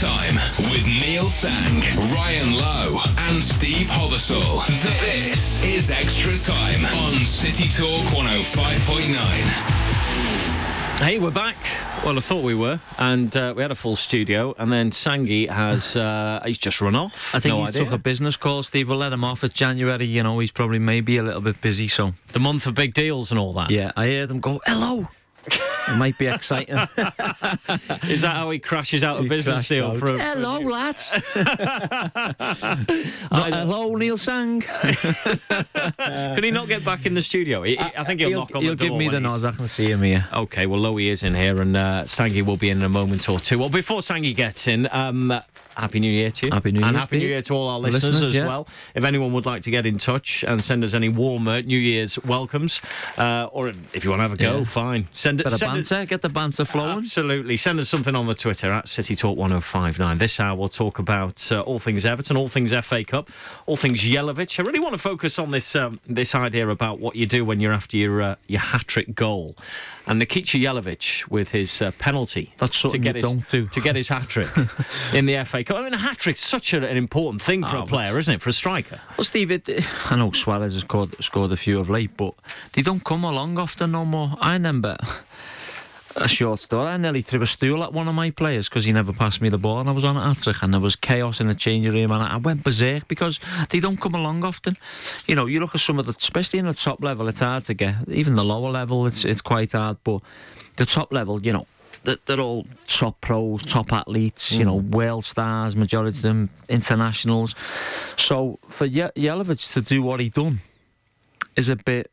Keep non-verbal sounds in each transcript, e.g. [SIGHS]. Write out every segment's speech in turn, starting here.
Time with Neil Sang, Ryan Lowe, and Steve Hothersall. This is Extra Time on City Talk 105.9. Hey, we're back. Well, I thought we were, and uh, we had a full studio, and then Sangi has uh, he's just run off. I think no he idea. took a business call, Steve. We'll let him off. It's January, you know, he's probably maybe a little bit busy, so. the month of big deals and all that. Yeah, I hear them go, hello. It might be exciting. [LAUGHS] Is that how he crashes out of business deal? out. For, hello, lad. Not [LAUGHS] hello, Neil Sang. [LAUGHS] Can he not get back in the studio? He- he- I think he'll, knock on he'll the door. give me the nod. I can see him here. Okay, well, Lowy is in here, and uh, Sangi will be in a moment or two. Well, before Sangi gets in, um, Happy New Year to you. Happy New And Year, Happy New Year to all our listeners, Listeners, as yeah. well. If anyone would like to get in touch and send us any warmer New Year's welcomes, uh, or if you want to have a go, Yeah. fine. Send it. Bit send it- banter, get the banter flowing. Absolutely. Send us something on the Twitter at City Talk 1059. This hour we'll talk about uh, all things Everton, all things FA Cup, all things Jelavic. I really want to focus on this um, this idea about what you do when you're after your uh, your hat trick goal. And Nikita Jelavic with his uh, penalty That's something to get you his, don't do. to get his hat trick [LAUGHS] in the FA Cup. I mean, a hat trick's such a, an important thing for Ah, a player, isn't it? For a striker. Well, Steve, it, I know Suarez has scored, scored a few of late, but they don't come along often no more. I remember a short story. I nearly threw a stool at one of my players because he never passed me the ball, and I was on at trick, and there was chaos in the changing room, and I went berserk because they don't come along often. You know, you look at some of the, especially in the top level, it's hard to get. Even the lower level, it's it's quite hard, but the top level, you know. they're- They're all top pros, top athletes, you know, mm. world stars, majority of them internationals. So for Ye- Jelavic to do what he done is a bit.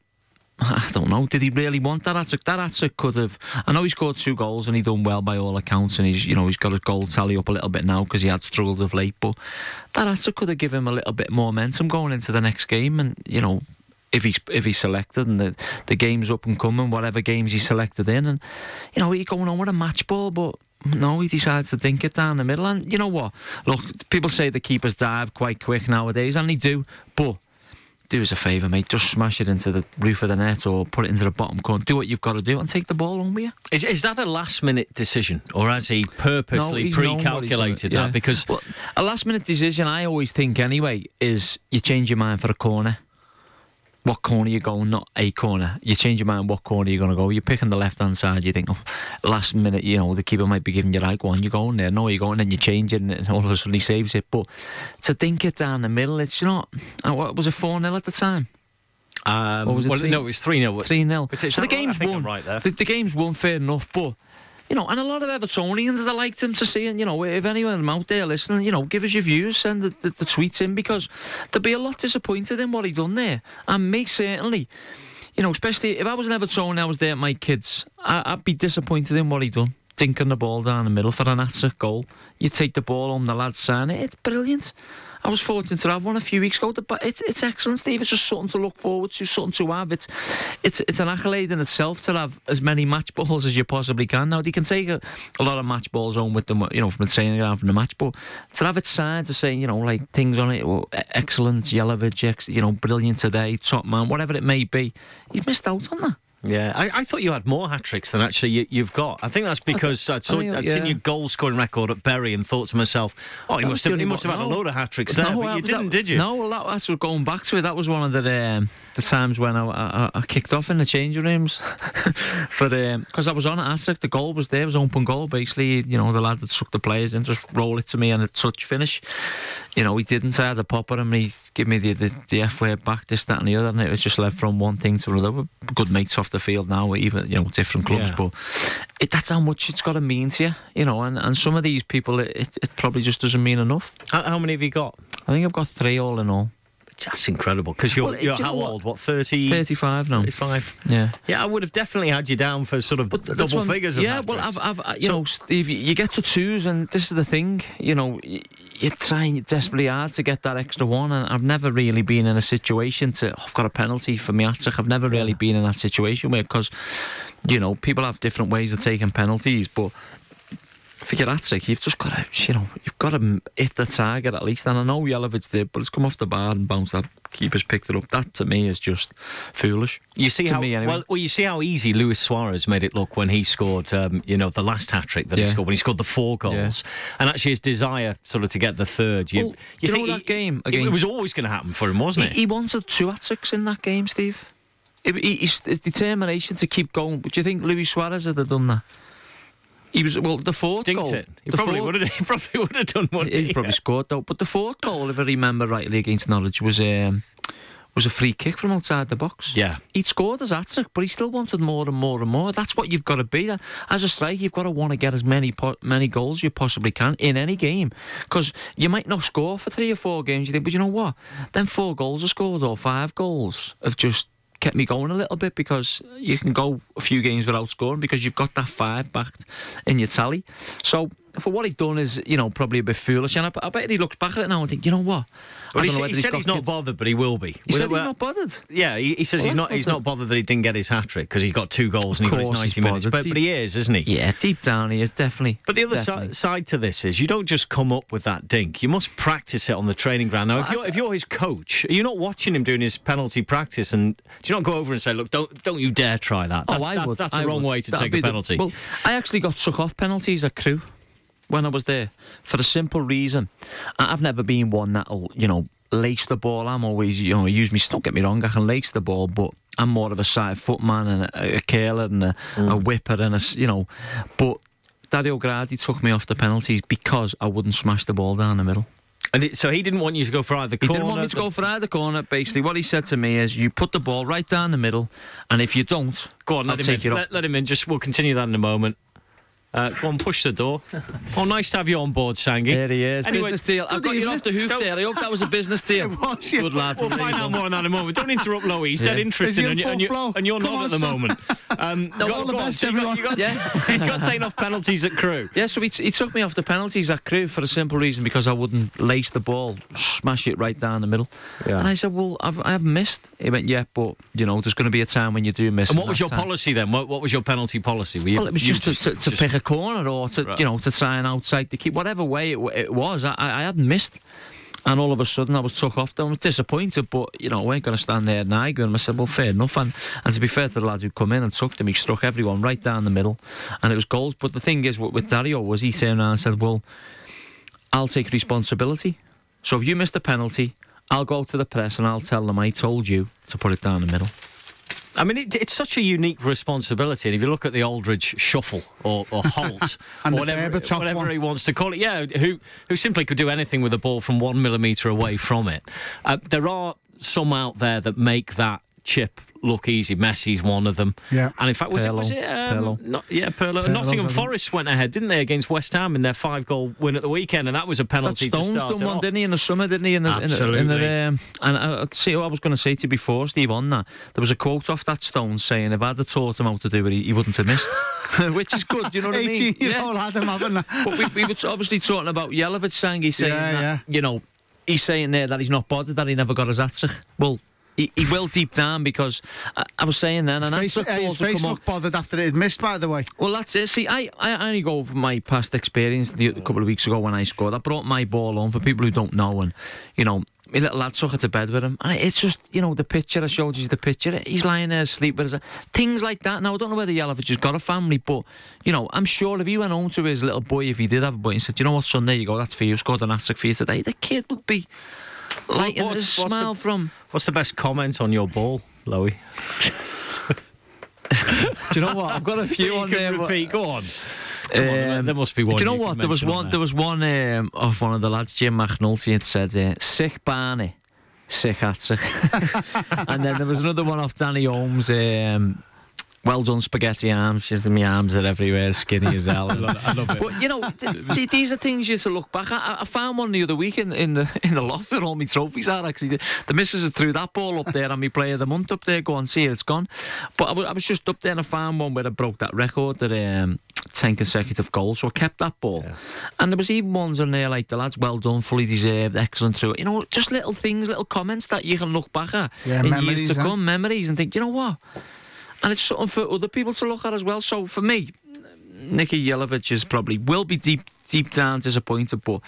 I don't know. Did he really want that hat-trick? That hat-trick could have. I know he scored two goals and he done well by all accounts, and he's you know he's got his goal tally up a little bit now because he had struggled of late. But that hat-trick could have given him a little bit more momentum going into the next game, and you know. If he's if he's selected and the the game's up and coming, whatever games he's selected in, and you know he's going on with a match ball, but no, he decides to dink it down the middle. And you know what? Look, people say the keepers dive quite quick nowadays, and they do, but do us a favour, mate. Just smash it into the roof of the net or put it into the bottom corner. Do what you've got to do and take the ball home with you. Is, is that a last minute decision, or has he purposely what he's pre-calculated doing, that? yeah. Because Well, a last minute decision, I always think anyway, is you change your mind for a corner. What corner you going, not a corner. You change your mind what corner you're going to go. You're picking the left hand side, you think, oh, last minute, you know, the keeper might be giving you like one. You're going there, no, you're going, then you change it, and all of a sudden he saves it. But to think it down the middle, it's not. uh, What was it, 4 0 at the time? um, was it, well, three- no, it was three 0 3 0. Is it- is So the that right? I game's won. right there. The, the game's won, fair enough, but. You know, and a lot of Evertonians that liked him to see, and you know, if anyone out there listening, you know, give us your views, send the, the, the tweets in because there'd be a lot disappointed in what he done there, and me certainly, you know, especially if I was an Evertonian, I was there at my kids, I, I'd be disappointed in what he done, dinking the ball down the middle for an hat goal. You take the ball home, the lads sign it, it's brilliant. I was fortunate to have one a few weeks ago. But it's it's excellent, Steve. It's just something to look forward to, something to have. It's it's it's an accolade in itself to have as many match balls as you possibly can. Now they can take a, a lot of match balls home with them, you know, from the training ground from the match, but to have it signed to say, you know, like things on it, well, excellent, Jelavic, you know, brilliant today, top man, whatever it may be, he's missed out on that. Yeah, I, I thought you had more hat tricks than actually you, you've got. I think that's because I'd, saw, think, I'd seen your goal scoring record at Bury and thought to myself, oh, he That must have, he must have had a no. load of hat tricks there, No, but you didn't, that- did you? No, well, that, that's what going back to it. That was one of the um, the times when I, I, I kicked off in the changing rooms [LAUGHS] for because um, I was on. Aztec, the goal was there, it was open goal. Basically, you know, the lad that sucked the players and just roll it to me and a touch finish. You know, he didn't. I had a pop at him. He gave me the, the, the F word back, this, that, and the other, and it was just left from one thing to another. We're good mates off the field now, even you know, different clubs, Yeah. but it, that's how much it's got to mean to you, you know. And, and some of these people, it, it, it probably just doesn't mean enough. How, how many have you got? I think I've got three all in all. That's incredible because you're, Well, you're you how old? What, 30? 35 now. 35? Yeah. Yeah, I would have definitely had you down for sort of But double I'm- figures Yeah, well. I've, I've, you So- know, Steve, you you get to twos, and this is the thing, you know, you're trying desperately hard to get that extra one, and I've never really been in a situation to, oh, I've got a penalty for my hat I've never really been in that situation where, because, you know, people have different ways of taking penalties, but for your hat trick, you've just got to, you know, you've got to hit the target at least. And I know Jelavic did, but it's come off the bar and bounced up. Keeper's picked it up. That to me is just foolish. You see to how me anyway. well, well, you see how easy Luis Suarez made it look when he scored, um, you know, the last hat trick that he scored when he scored the four goals, and actually his desire sort of to get the third. You, Well, do you know that he- game it- It, was always going to happen for him, wasn't He, it? he wanted two hat tricks in that game, Steve. He, he- his, his determination to keep going. Do you think Luis Suarez had done that? He was well. The fourth Dinked goal. it. He probably would have. He probably would have done one. He's probably scored though. But the fourth goal, if I remember rightly, against Norwich was um, was a free kick from outside the box. Yeah. He'd scored his hat trick, but he still wanted more and more and more. That's what you've got to be. As a striker, you've got to want to get as many po- many goals you possibly can in any game. Because you might not score for three or four games. You think, but you know what? Then four goals are scored or five goals have just kept me going a little bit because you can go a few games without scoring because you've got that five backed in your tally. So for what he'd done is, you know, probably a bit foolish. And I, I bet he looks back at it now and think, you know what? Well, he, know he said he's not kids- bothered, but he will be. He said he's not bothered. Yeah, he, he says Well, he's not. He's not bothered that he didn't get his hat trick because he's got two goals and he got his ninety minutes. But, but he is, isn't he? Yeah, deep down he is definitely. But the other si- side to this is you don't just come up with that dink. You must practice it on the training ground. Now, if you're, if you're his coach, are you not watching him doing his penalty practice? And do you not go over and say, "Look, don't don't you dare try that"? Oh, that's, oh, I that's, would. that's I the wrong would. way to That'd take a the- penalty. well, I actually got took off penalties at Crewe when I was there for the simple reason I've never been one that'll you know lace the ball. I'm always you know use me. Don't get me wrong, I can lace the ball, but I'm more of a side foot man and a, a curler and a, Mm. a whipper and a, you know, but. Dario Gradi took me off the penalties because I wouldn't smash the ball down the middle. And so he didn't want you to go for either He corner. didn't want me to go for either corner. Basically, what he said to me is, "You put the ball right down the middle, and if you don't, Go on, I'll let him take in. you off." Let, let him in. Just we'll continue that in a moment. Uh, go on, push the door. [LAUGHS] oh, nice to have you on board, Sangi. There he is. Anyway, business deal. I've got you off the hoof Don't- there. I hope that was a business [LAUGHS] deal. It was, yeah. Good lad. We'll find out more on that in a moment. Don't interrupt Lowy. He's dead Yeah. interested, Is and, you, and, you, and you're Come not on, at the son. moment. [LAUGHS] Um, No, all the best, so you got, you got, Yeah. you got taken off penalties at Crewe. Yeah, so he, he took me off the penalties at Crewe for a simple reason because I wouldn't lace the ball, smash it right down the middle. Yeah. And I said, Well, I've, I've missed. He went, Yeah, but, you know, there's going to be a time when you do miss. And what was your time- policy then? What, what was your penalty policy? Were you, Well, it was just, to, to, to pick a corner or to, Right. you know, to try and outside the keep. Whatever way it, it was, I, I hadn't missed. And all of a sudden, I was took off. I was disappointed, but you know, I ain't going to stand there and argue. And I said, "Well, fair enough." And, and to be fair to the lads who come in and took them, he struck everyone right down the middle, and it was goals. But the thing is, with, with Dario was he turned around and said, "Well, I'll take responsibility. So if you missed a penalty, I'll go to the press and I'll tell them I told you to put it down the middle." I mean, it, it's such a unique responsibility. And if you look at the Aldridge shuffle or, or [LAUGHS] or whatever, whatever one. he wants to call it, yeah, who who simply could do anything with the ball from one millimetre away from it. Uh, there are some out there that make that chip look easy. Messi's one of them. Yeah. And in fact, was it was it um, Pirlo. not, yeah Pirlo. Pirlo's Nottingham. Forest went ahead, didn't they, against West Ham in their five goal win at the weekend, and that was a That penalty. Stones to start done it one, off. didn't he, in the summer, didn't he? In the, In the, in Absolutely. the, um, and I, I'd see what I was going to say to you before, Steve, on that. There was a quote off that Stones saying if I'd have taught him how to do it, he, he wouldn't have missed. [LAUGHS] Which is good, you know what I mean? [LAUGHS] 18 year old Adam having that. But we, we were obviously talking about Jelavic saying he's saying Yeah, that, yeah. you know, he's saying there that he's not bothered that he never got his hat trick. Well, he, he will deep down because I, I was saying then, and Face, that's uh, his face looked bothered after it had missed, by the way. well, that's it. See, I, I only go over my past experience the, a couple of weeks ago when I scored. I brought my ball on for people who don't know, and you know, my little lad took it to bed with him, and it's just you know the picture I showed you the picture. He's lying there asleep with his things like that. Now I don't know whether Jelavic has got a family, but you know, I'm sure if he went home to his little boy, if he did have a boy, and said, you know what, son, there you go, that's for you. Scored an trick for you today. The kid would be like a what's- what's the- from. What's the best comment on your ball, Lowy? [LAUGHS] Do you know what? I've got a few [LAUGHS] on there. repeat. Go on. Um, there must be one. Do you know can what? There was one. there. There was one um, of one of the lads, Jim McNulty, had said, uh, "Sick Barney, sick hat trick." and then there was another one off Danny Holmes. Um, well done, spaghetti arms. Just my arms are everywhere, skinny as hell. [LAUGHS] I love it. But you know, th- th- these are things you have to look back. at. I, I found one the other week in, in the in the loft where all my trophies are. Actually, the, the missus had threw that ball up there, and me player of the month up there. Go and see it, it's gone. But I was, just up there and I found one where I broke that record that um, ten consecutive goals. So I kept that ball, and there was even ones on there like the lads, well done, fully deserved, excellent through. You know, just little things, little comments that you can look back at Yeah, in years to huh? come, memories, and think, you know what. And it's something for other people to look at as well. So for me, Nicky Jelavic is probably will be deep deep down disappointed, but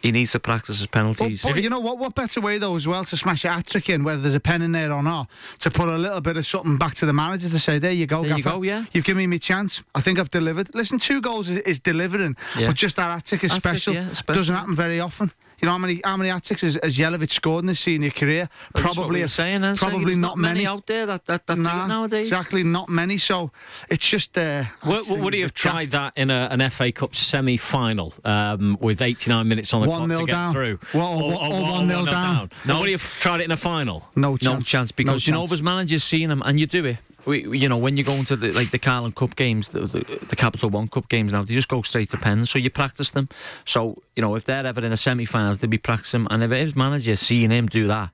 he needs to practice his penalties. but you know what? What better way though as well to smash a hat trick in, whether there's a pen in there or not, to put a little bit of something back to the manager to say, "There you go, There you go yeah, you've given me my chance. I think I've delivered." Listen, two goals is, is delivering, Yeah. but just that hat trick is Hat trick, special. yeah, special. Doesn't happen very often. You know how many how many hat tricks has, has Jelavic scored in his senior career? That's what Probably we were a- saying. Then, saying probably there's not many. out there that that, that do it Nah, nowadays. exactly, not many. So it's just. Uh, I Would, just would he have a bit tried that in a, an FA Cup semi final um, with 89 minutes on the One clock nil to get down. through? Well, or- or one nil down. No, would he have tried it in a final? No no chance. chance because No you know chance. manager's seen him and you do it. We, you know when you go into the like the Carling Cup games, the, the, the Capital One Cup games now, they just go straight to pens. So you practice them. So you know if they're ever in a semi-finals, they'll be practicing. And if his manager's seeing him do that,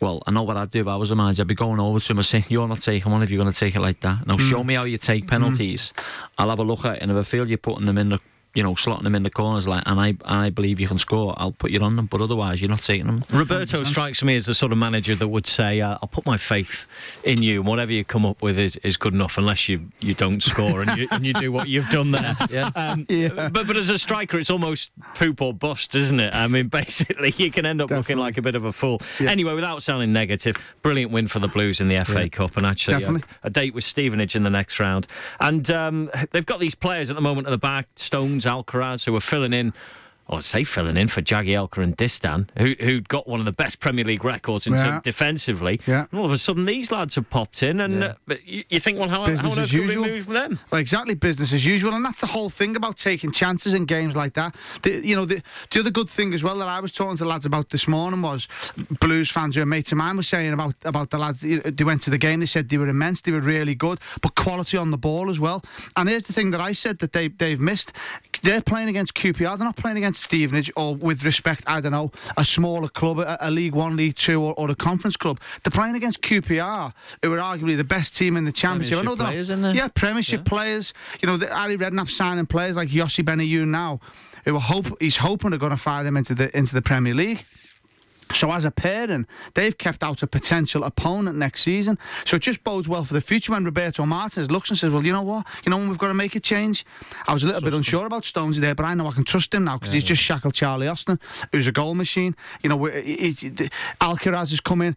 well, I know what I'd do if I was a manager. I'd be going over to him and saying, "You're not taking one if you're going to take it like that. Now show me how you take penalties. I'll have a look at it, and if I feel you're putting them in the you know, slotting them in the corners like, and I I believe you can score. I'll put you on them, but otherwise, you're not taking them. Roberto strikes me as the sort of manager that would say, uh, "I'll put my faith in you, and whatever you come up with is, is good enough, unless you, you don't score and you, and you do what you've done there." [LAUGHS] Yeah. Um, Yeah. But but as a striker, it's almost poop or bust, isn't it? I mean, [LAUGHS] basically, you can end up looking like a bit of a fool. Yeah. Anyway, without sounding negative, brilliant win for the Blues in the FA Cup, and actually a, a date with Stevenage in the next round. And um, they've got these players at the moment at the back: Stones, Alcaraz, who are filling in. Or say filling in for Jagielka and Distin, who who got one of the best Premier League records in Yeah. terms defensively. Yeah. And all of a sudden, these lads have popped in, and Yeah. uh, but you, you think, well, how, how Business on as earth can we move them? Well, exactly, business as usual, and that's the whole thing about taking chances in games like that. The, you know, the, the other good thing as well that I was talking to the lads about this morning was Blues fans who are mates of mine were saying about about the lads. They went to the game, they said they were immense, they were really good, but quality on the ball as well. And here's the thing that I said that they they've missed. They're playing against QPR. They're not playing against Stevenage or, with respect, I don't know, a smaller club, a, a League One, League Two, or, or a Conference club. They're playing against QPR, who are arguably the best team in the Championship. I know Premiership they're not- players, there? Yeah, Premiership players. You know, the, Harry Redknapp signing players like Yossi Benayoun now, who are hope he's hoping they're going to fire them into the into the Premier League. So as a pairing, they've kept out a potential opponent next season. So it just bodes well for the future when Roberto Martinez looks and says, "Well, you know what? You know when we've got to make a change." I was a little bit unsure about Stones there, but I know I can trust him now because he's just shackled Charlie Austin, who's a goal machine. You know, we- he- he- Alcaraz has come in.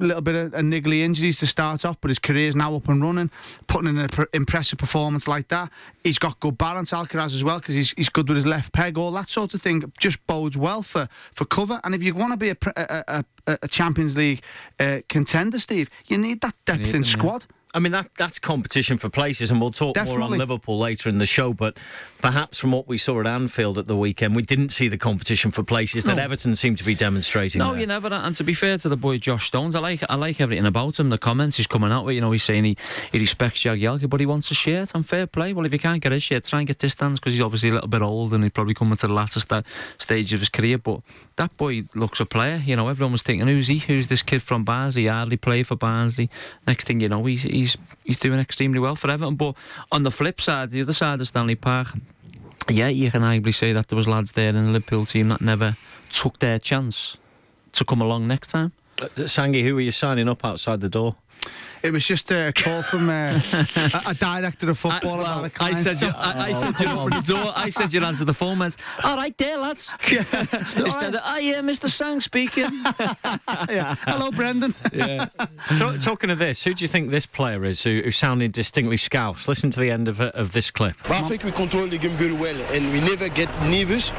A little bit of, of niggly injuries to start off, but his career's now up and running. Putting in an pr- impressive performance like that, he's got good balance. Alcaraz as well because he's, he's good with his left peg. All that sort of thing just bodes well for, for cover. And if you want to be a, a, a, a, Champions League uh, contender, Steve, you need that depth need in them, yeah. I mean, that that's competition for places, and we'll talk more on Liverpool later in the show. But perhaps from what we saw at Anfield at the weekend, we didn't see the competition for places that Everton seemed to be demonstrating. No, there. you never. And to be fair to the boy Josh Stones, I like I like everything about him. The comments he's coming out with, you know, he's saying he, he respects Jagielka, but he wants a shirt. And fair play. Well, if you can't get his shirt, try and get Distin's because he's obviously a little bit old and he's probably coming to the latter sta- stage of his career. But that boy looks a player. You know, everyone was thinking, who's he? Who's this kid from Barnsley? He hardly played for Barnsley. Next thing you know, he's he's he's doing extremely well for Everton. But on the flip side, the other side of Stanley Park. Yeah, you can arguably say that there was lads there in the Liverpool team that never took their chance to come along next time. Uh, Sangi, who are you signing up outside the door? It was just a call from uh, a, a director of football about a I client. said you, I, I said you open the door. I said you'd answer the phone, man. All right, there, lads. [LAUGHS] Instead of, oh yeah, Mr. Sang speaking. [LAUGHS] yeah. Hello, Brendan. so, talking of this, who do you think this player is who, who sounded distinctly Scouse? Listen to the end of, it- of this clip. But I think we control the game very well and we never get nervous.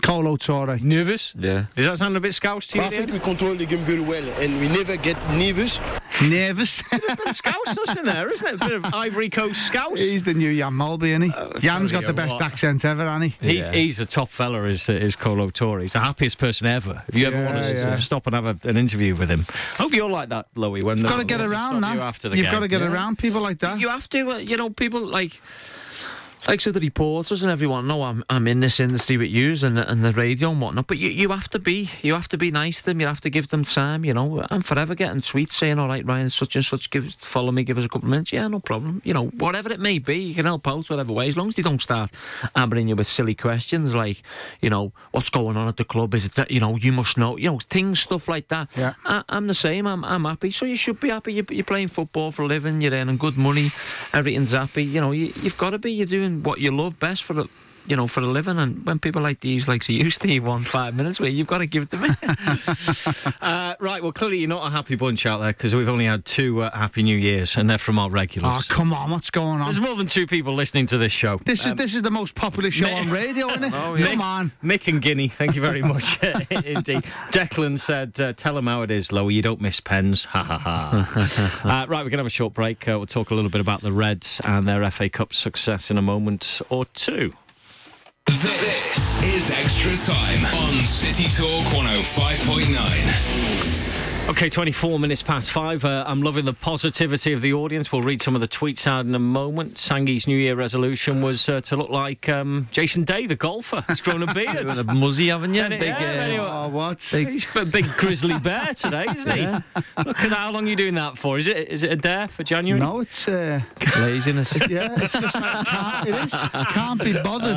Kolo Touré. Nervous? Yeah. Does that sound a bit Scouse to But you? I think we control the game very well and we never get nervous. Nervous. A bit Scouse, us in there, isn't it? A bit of Ivory Coast Scouse. He's the new Jan Molby, isn't he? Jan's got the best what? accent ever, hasn't he? He's, he's a top fella, is, is Kolo Touré. He's the happiest person ever. If you ever Yeah, want to yeah. stop and have a, an interview with him, hope you're like that, Louis. When Got to get around now. now. You after the You've game. got to get Yeah. around people like that. You have to, uh, you know, people like. Like so the reporters and everyone know I'm I'm in this industry with yous and the, and the radio and whatnot. But you, you have to be you have to be nice to them. You have to give them time. You know, I'm forever getting tweets saying, "All right, Ryan, such and such, give follow me, give us a couple of minutes." Yeah, no problem. You know, whatever it may be, you can help out whatever way as long as they don't start hammering you with silly questions like, you know, what's going on at the club? Is it that you know you must know you know things stuff like that. Yeah. I, I'm the same. I'm I'm happy. So you should be happy. You're, you're playing football for a living. You're earning good money. Everything's happy. You know, you, you've got to be. You're doing what you love best for the. You know, for a living, and when people like these, like you, [LAUGHS] Steve, want five minutes where you've got to give it. [LAUGHS] Uh, right, well, clearly you're not a happy bunch out there because we've only had two uh, Happy New Years, and they're from our regulars. Oh, come on, what's going on? There's more than two people listening to this show. This is this is the most popular show Mi- on [LAUGHS] radio, isn't it? Oh, yeah. Come on. Mick and Guinea, thank you very much indeed. Declan said, uh, "Tell them how it is, Lower. You don't miss pens." Ha ha ha. uh, right, we're gonna have a short break. Uh, we'll talk a little bit about the Reds and their FA Cup success in a moment or two. This is Extra Time on City Talk 105.9. Okay, 24 minutes past five. Uh, I'm loving the positivity of the audience. We'll read some of the tweets out in a moment. Sangi's New Year resolution was uh, to look like um, Jason Day, the golfer. He's grown a [LAUGHS] beard. a muzzy, haven't you? Big, yeah, uh, anyway. Oh, what? He's a big grizzly bear today, isn't he? Yeah. Look at that. how long are you doing that for? Is it is it a dare for January? No, it's uh, laziness. [LAUGHS] yeah, it's just like, can't, it is. Can't be bothered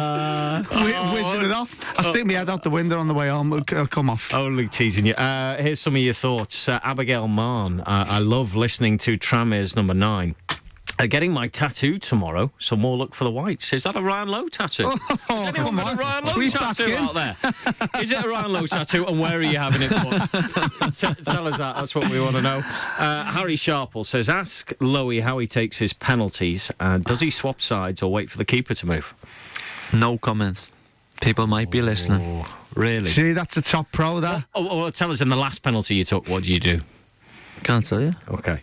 Whi- whizzing it off. I stick my head out the window on the way home. It'll, it'll come off. Only teasing you. Uh, here's some of your thoughts. Uh, Abigail Mann. Uh, I love listening to Tranmere's number nine. Uh, getting my tattoo tomorrow, so more look for the whites. Is that a Ryan Lowe tattoo? Has anyone come got a. Ryan Lowe Tweet tattoo out there? Is it a Ryan Lowe tattoo, and where are you having it put? [LAUGHS] T- tell us that. That's what we want to know. Uh, Harry Sharple says, "Ask Lowy how he takes his penalties. Uh, does he swap sides or wait for the keeper to move?" No comments. People might be listening. Really? See, that's a top pro, there. Oh, oh, well, tell us in the last penalty you took, what do you do? Can't tell you. Okay.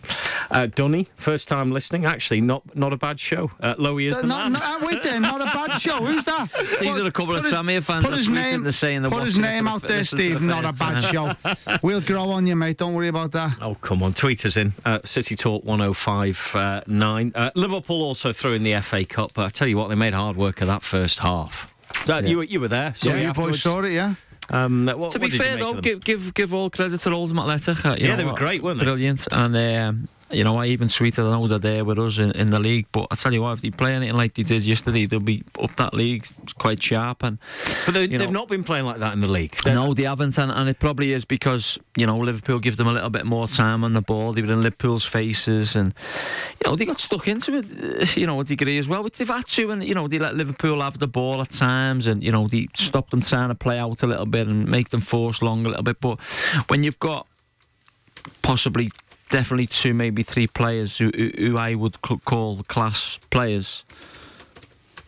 Uh, Dunny, first time listening. Actually, not not a bad show. Uh, Lowy is the Not, man. not, wait there, not a bad show. Who's that? [LAUGHS] These Put- are a couple of put fans Put his tweeted name, the saying they're put his name out there, listen to the Steve. Not a first bad show. [LAUGHS] We'll grow on you, mate. Don't worry about that. Oh, come on. Tweet us in. Uh, City Talk 1059. Uh, Liverpool also threw in the FA Cup, but I tell you what, they made hard work of that first half. Uh, you, were- you were there. So Sorry, you boys saw it, yeah? Um, what, To be fair make of though, give give give all credit to Oldham Athletic. uh, Yeah, know, they were great, weren't they? Brilliant, and um, you know I even tweeted I know they're there with us in, in the league. But I tell you what, if they play anything like they did yesterday, they'll be up that league quite sharp. And But they, they've know- not been playing like that in the league. They're- no, they haven't, and, and it probably is because you know Liverpool give them a little bit more time on the ball. They were in Liverpool's faces, and you know they got stuck into it, uh, you know, a degree as well, which they've had to, and you know they let Liverpool have the ball at times, and you know they stop them trying to play out a little bit and make them force long a little bit. But when you've got possibly definitely two, maybe three players who, who, who I would call class players,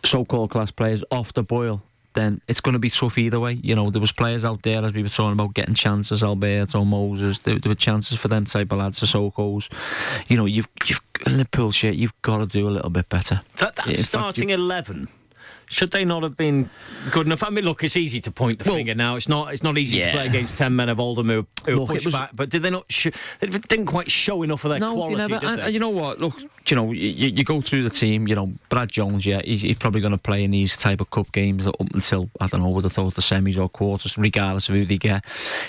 so-called class players off the boil, then it's going to be tough either way. You know, there was players out there as we were talking about getting chances, Alberto, Moses. There, there were chances for them type of lads, Cissokho's. You know, you've you've Liverpool shit. You've got to do a little bit better. That, that's In fact, starting 11. Should they not have been good enough? I mean, look, it's easy to point the Well, finger now. It's not. It's not easy to play against ten men of Oldham who, who Look, push was- back. But did they not? Sh- they didn't quite show enough of their no, quality. you never. did And, they? and you know what? Look, you know, you, you go through the team. You know, Brad Jones. Yeah, he's, he's probably going to play in these type of cup games up until I don't know. Would have thought the semis or quarters, regardless of who they get.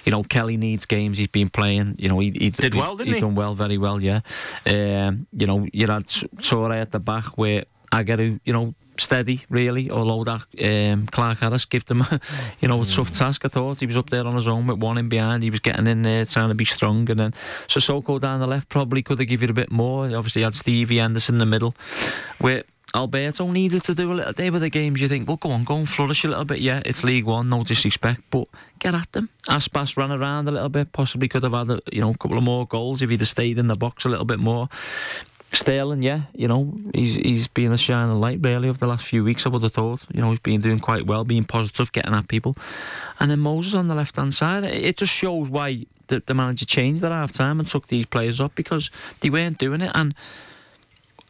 You know, Kelly needs games. He's been playing. You know, he, he Did well, didn't he? done well, very well. Yeah. Um, you know, you had Touré at the back where Agaru, you know. Steady, really, although that um, Clarke-Harris gave them, [LAUGHS] you know, a tough task. I thought he was up there on his own with one in behind. He was getting in there, trying to be strong, and then Cissokho down the left probably could have given it a bit more. He obviously had Stevie Anderson in the middle, where Alberto needed to do a little day with the games. You think, well, go on, go and flourish a little bit. Yeah, it's League One, no disrespect, but get at them. Aspas ran around a little bit, possibly could have had a, you know a couple of more goals if he'd have stayed in the box a little bit more. Sterling, yeah, you know, he's he's been a shining light really over the last few weeks. I would have thought, you know, he's been doing quite well, being positive, getting at people, and then Moses on the left hand side. It, just shows why the, the manager changed at half time and took these players up because they weren't doing it. And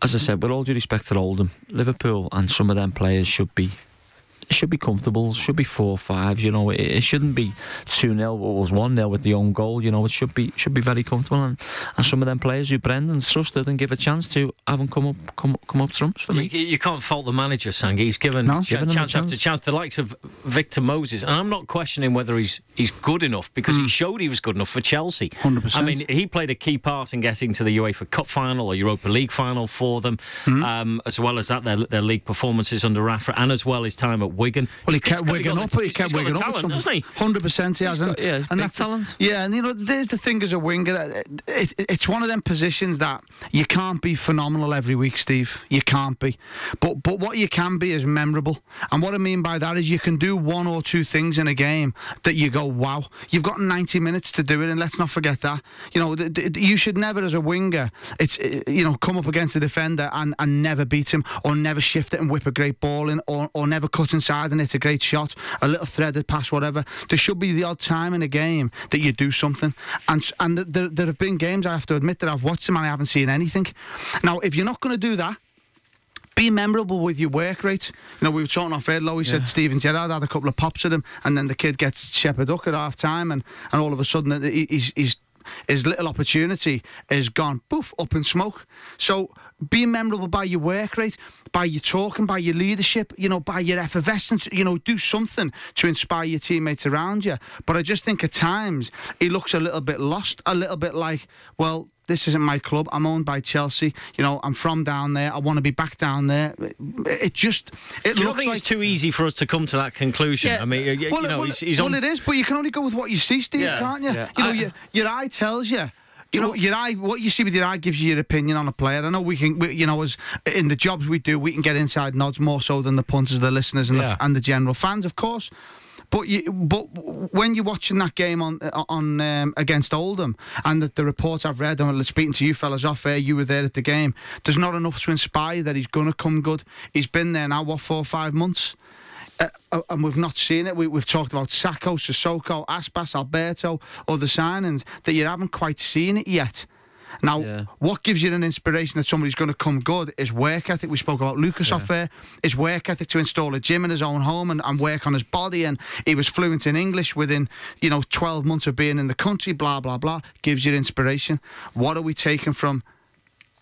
as I said, with all due respect to Oldham, Liverpool and some of them players should be should be comfortable. Should be four five. You know, it, it shouldn't be two 0 or was one 0 with the own goal. You know, it should be should be very comfortable. And, and some of them players who Brendan trusted and give a chance to haven't come up come come up trumps for You, me. you can't fault the manager, Sang. He's given No. ch- Given a chance after chance. chance. The likes of Victor Moses, and I'm not questioning whether he's he's good enough because he showed he was good enough for Chelsea. 100%. I mean, he played a key part in getting to the UEFA Cup final or Europa League final for them, um, as well as that their, their league performances under Rafa, and as well his time at Wigan. Well, he kept Wigan up. the- He kept Wigan up. hasn't? Hundred percent, he has. He's and- got- yeah, and big that's- talent. Yeah, and you know, there's the thing as a winger. It, it, it's one of them positions that you can't be phenomenal every week, Steve. You can't be. But but what you can be is memorable. And what I mean by that is you can do one or two things in a game that you go, wow. You've got 90 minutes to do it, and let's not forget that. You know, th- th- you should never, as a winger, it's uh, you know, come up against a defender and, and never beat him, or never shift it and whip a great ball in, or, or never cut inside and hit a great shot, a little threaded pass, whatever. There should be the odd time in a game that you do something. And and there, there have been games I have to admit that I've watched them and I haven't seen anything. Now, if you're not going to do that. Be memorable with your work rate. You know, we were talking off air. Lowe he said Steven Gerrard had a couple of pops at him, and then the kid gets shepherd up at half time, and, and all of a sudden uh, he's, he's his little opportunity is gone poof up in smoke. So be memorable by your work rate, by your talking, by your leadership, you know, by your effervescence, you know, do something to inspire your teammates around you. But I just think at times he looks a little bit lost, a little bit like, well, this isn't my club. I'm owned by Chelsea. You know, I'm from down there. I want to be back down there. It, just it Do you not think like it's too easy for us to come to that conclusion? Yeah. I mean, you, you well, know, well, he's, he's well, on. it is, but you can only go with what you see, Steve, Yeah, can't you? yeah. You know, I- your, your eye tells you. You know, your eye. What you see with your eye gives you your opinion on a player. I know we can, we, you know, as in the jobs we do, we can get inside nods more so than the punters, the listeners, and, Yeah. the, and the general fans, of course. But you, but when you're watching that game on on um, against Oldham, and the, reports I've read, and speaking to you fellas off air, you were there at the game. There's not enough to inspire that he's going to come good. He's been there now, what four five months. Uh, uh, and we've not seen it. We, we've talked about Sakho, Cissokho, Aspas, Alberto, other signings that you haven't quite seen it yet. Now, Yeah. what gives you an inspiration that somebody's going to come good is work ethic. We spoke about Lucas off there. His work ethic to install a gym in his own home and, and work on his body. And he was fluent in English within, you know, 12 months of being in the country, blah, blah, blah. Gives you inspiration. What are we taking from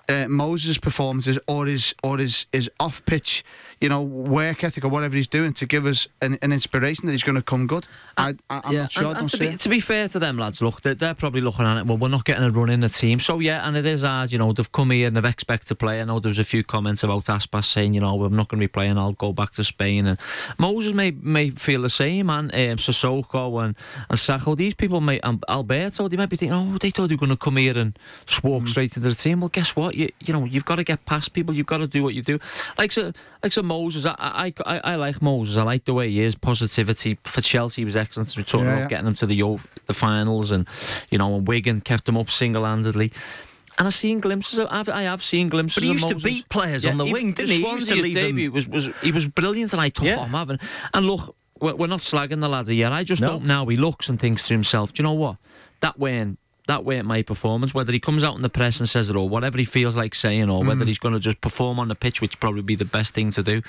uh, Moses' performances or his or his, his off pitch, you know, work ethic or whatever he's doing to give us an, an inspiration that he's going to come good. I, I, I'm not sure. I and, don't and to, be, to be fair to them lads, look, they're, they're probably looking at it. Well, we're not getting a run in the team, so yeah, and it is hard. You know, they've come here and they've expected to play. I know there was a few comments about Aspas saying, you know, we're not going to be playing. I'll go back to Spain. And Moses may may feel the same, and um, Cissokho and and Sakho. These people may and Alberto, they might be thinking, oh, they thought they were going to come here and just walk straight into the team. Well, guess what? You you know, you've got to get past people. You've got to do what you do. Like so, like so Moses. I I, I, I like Moses. I like the way he is. Positivity for Chelsea was excellent. We're talking Yeah, about yeah. getting them to the the finals, and you know, and Wigan kept them up single handedly. And I've seen glimpses. Of, I've, I have seen glimpses. But he of used to beat players on the wing, didn't he? He used to Swansea's leave them- debut was, was he was brilliant, and I thought, Yeah. I'm having. And look, we're, we're not slagging the lad yet. I just No. don't now. He looks and thinks to himself, do you know what? That weren't that weren't my performance. Whether he comes out in the press and says it or whatever he feels like saying, or Mm. whether he's going to just perform on the pitch, which probably be the best thing to do,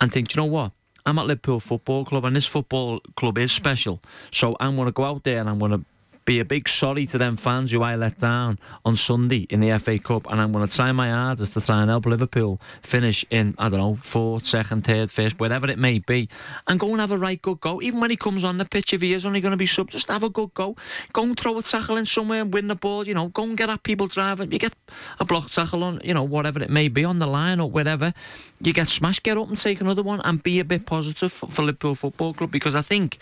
and think, you know what? I'm at Liverpool Football Club, and this football club is special. So I'm going to go out there and I'm going to be a big sorry to them fans who I let down on Sunday in the FA Cup, and I'm going to try my hardest to try and help Liverpool finish in I don't know fourth, second, third, first, whatever it may be, and go and have a right good go. Even when he comes on the pitch, if he is only going to be sub, just have a good go. Go and throw a tackle in somewhere and win the ball. You know, go and get at people driving. You get a block tackle on, you know, whatever it may be on the line or whatever. You get smashed, get up and take another one, and be a bit positive for, for Liverpool Football Club because I think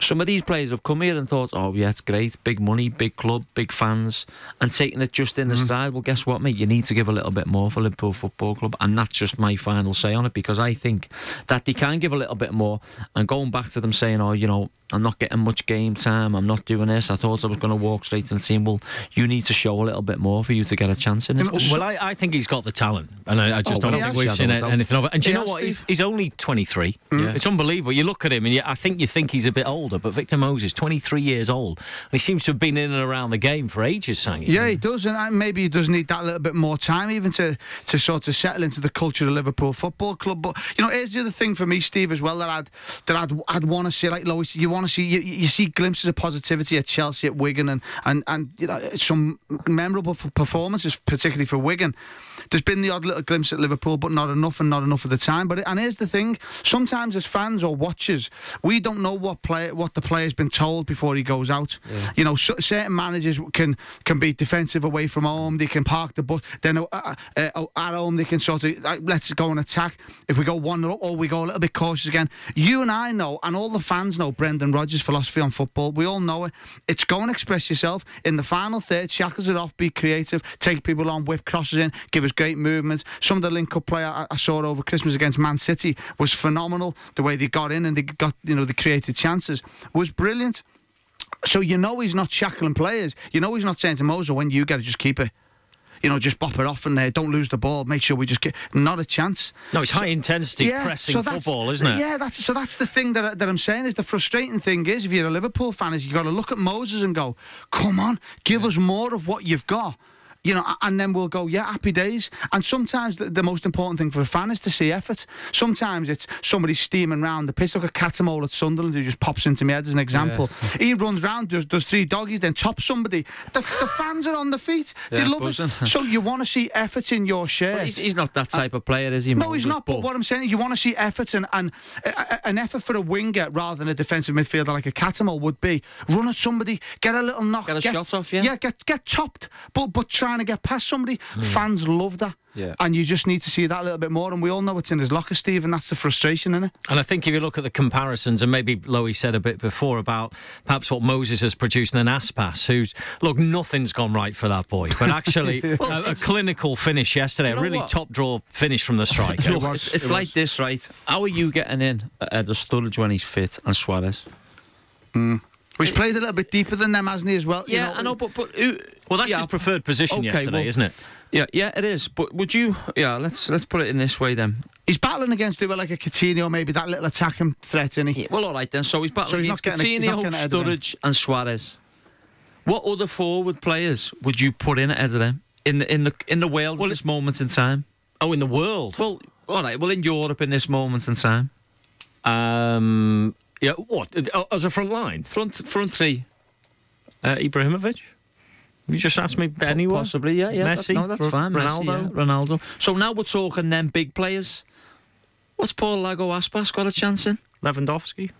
some of these players have come here and thought, oh yeah, it's great, big money, big club, big fans, and taking it just in the mm-hmm. stride. Well, guess what, mate? You need to give a little bit more for Liverpool Football Club, and that's just my final say on it because I think that they can give a little bit more. And going back to them saying, oh, you know, I'm not getting much game time, I'm not doing this. I thought I was going to walk straight to the team. Well, you need to show a little bit more for you to get a chance in this. Well, I, I think he's got the talent, and I, I just Oh, don't think we've seen Shadow of a anything of it. And do you know what? He's, he's only 23. Yeah. It's unbelievable. You look at him, and you, I think you think he's a bit older. Older, but Victor Moses, 23 years old. And he seems to have been in and around the game for ages, Sangy. Yeah, he does, and maybe he does need that little bit more time, even to to sort of settle into the culture of Liverpool Football Club. But you know, here's the other thing for me, Steve, as well that I'd that I'd I'd want to see, like Lois, you want to see you, you see glimpses of positivity at Chelsea, at Wigan, and and and you know some memorable performances, particularly for Wigan. There's been the odd little glimpse at Liverpool, but not enough, and not enough of the time. But and here's the thing: sometimes as fans or watchers, we don't know what play what the player's been told before he goes out. You know, so, certain managers can can be defensive away from home. They can park the bus. Then uh, uh, uh, at home they can sort of like, let's go and attack. If we go one up, or we go a little bit cautious again. You and I know, and all the fans know Brendan Rodgers' philosophy on football. We all know it. It's go and express yourself in the final third. Shackles it off. Be creative. Take people on. Whip crosses in. Give us great movements. Some of the link-up play I, I saw over Christmas against Man City was phenomenal. The way they got in and they got you know they created chances was brilliant. So you know he's not shackling players. You know he's not saying to Moser, when you get it, just keep it. You know, just bop it off and uh, don't lose the ball. Make sure we just get not a chance. No, it's high intensity pressing that's- football, isn't it? Yeah, that's so that's the thing that, that I'm saying is the frustrating thing is if you're a Liverpool fan is you've got to look at Moses and go, come on, give us more of what you've got. You know, and then we'll go, yeah, happy days. And sometimes the, the most important thing for a fan is to see effort. Sometimes it's somebody steaming round the pitch. like a Cattermole at Sunderland, who just pops into my head as an example. He runs round, does, does three doggies, then chops somebody. The, the fans are on the feet. they Yeah, love buzzing. it. So you want to see effort in your shirt. But he's, he's not that type of player, is he? No, he's not. But what I'm saying is, you want to see effort and, and uh, an effort for a winger rather than a defensive midfielder like a Cattermole would be. Run at somebody, get a little knock, Get a shot off, yeah. yeah, get get topped, but but trying to get past somebody. Hmm. Fans love that, Yeah. and you just need to see that a little bit more. And we all know it's in his locker, Steve, and that's the frustration in it. And I think if you look at the comparisons, and maybe Lowy said a bit before about perhaps what Moses has produced, and then Aspas, who's look, nothing's gone right for that boy, but actually [LAUGHS] a, a clinical finish yesterday, Do you a really what? top draw finish from the striker. [LAUGHS] Look, was, it's, it's it like this, right? How are you getting in at the Sturridge when he's fit and Suarez? Hmm. He's played a little bit deeper than them, hasn't he? As well. You Yeah, I know, but but who, well, that's yeah, his preferred position Okay, yesterday, well- isn't it? Yeah, yeah, it is. But would you? Yeah, let's let's put it in this way then. He's battling against who like a Coutinho, maybe that little attacking threat, isn't he? Yeah, well, all right then. So he's battling So he's against not getting a- he's Coutinho, getting ahead of them. Sturridge, and Suarez. What other forward players would you put in ahead of them in the in the in the world at this moment in time? Oh, in the world. Well, all right. Well, in Europe in this moment in time, Um, yeah, what as a front line? front front three, Uh, Ibrahimovic. You just asked me anyone. possibly. Yeah, yeah. that's- no, that's R- fine. Messi, Ronaldo. yeah, Ronaldo. So now we're talking then big players. What's Paul Lago Aspas got a chance in? Lewandowski.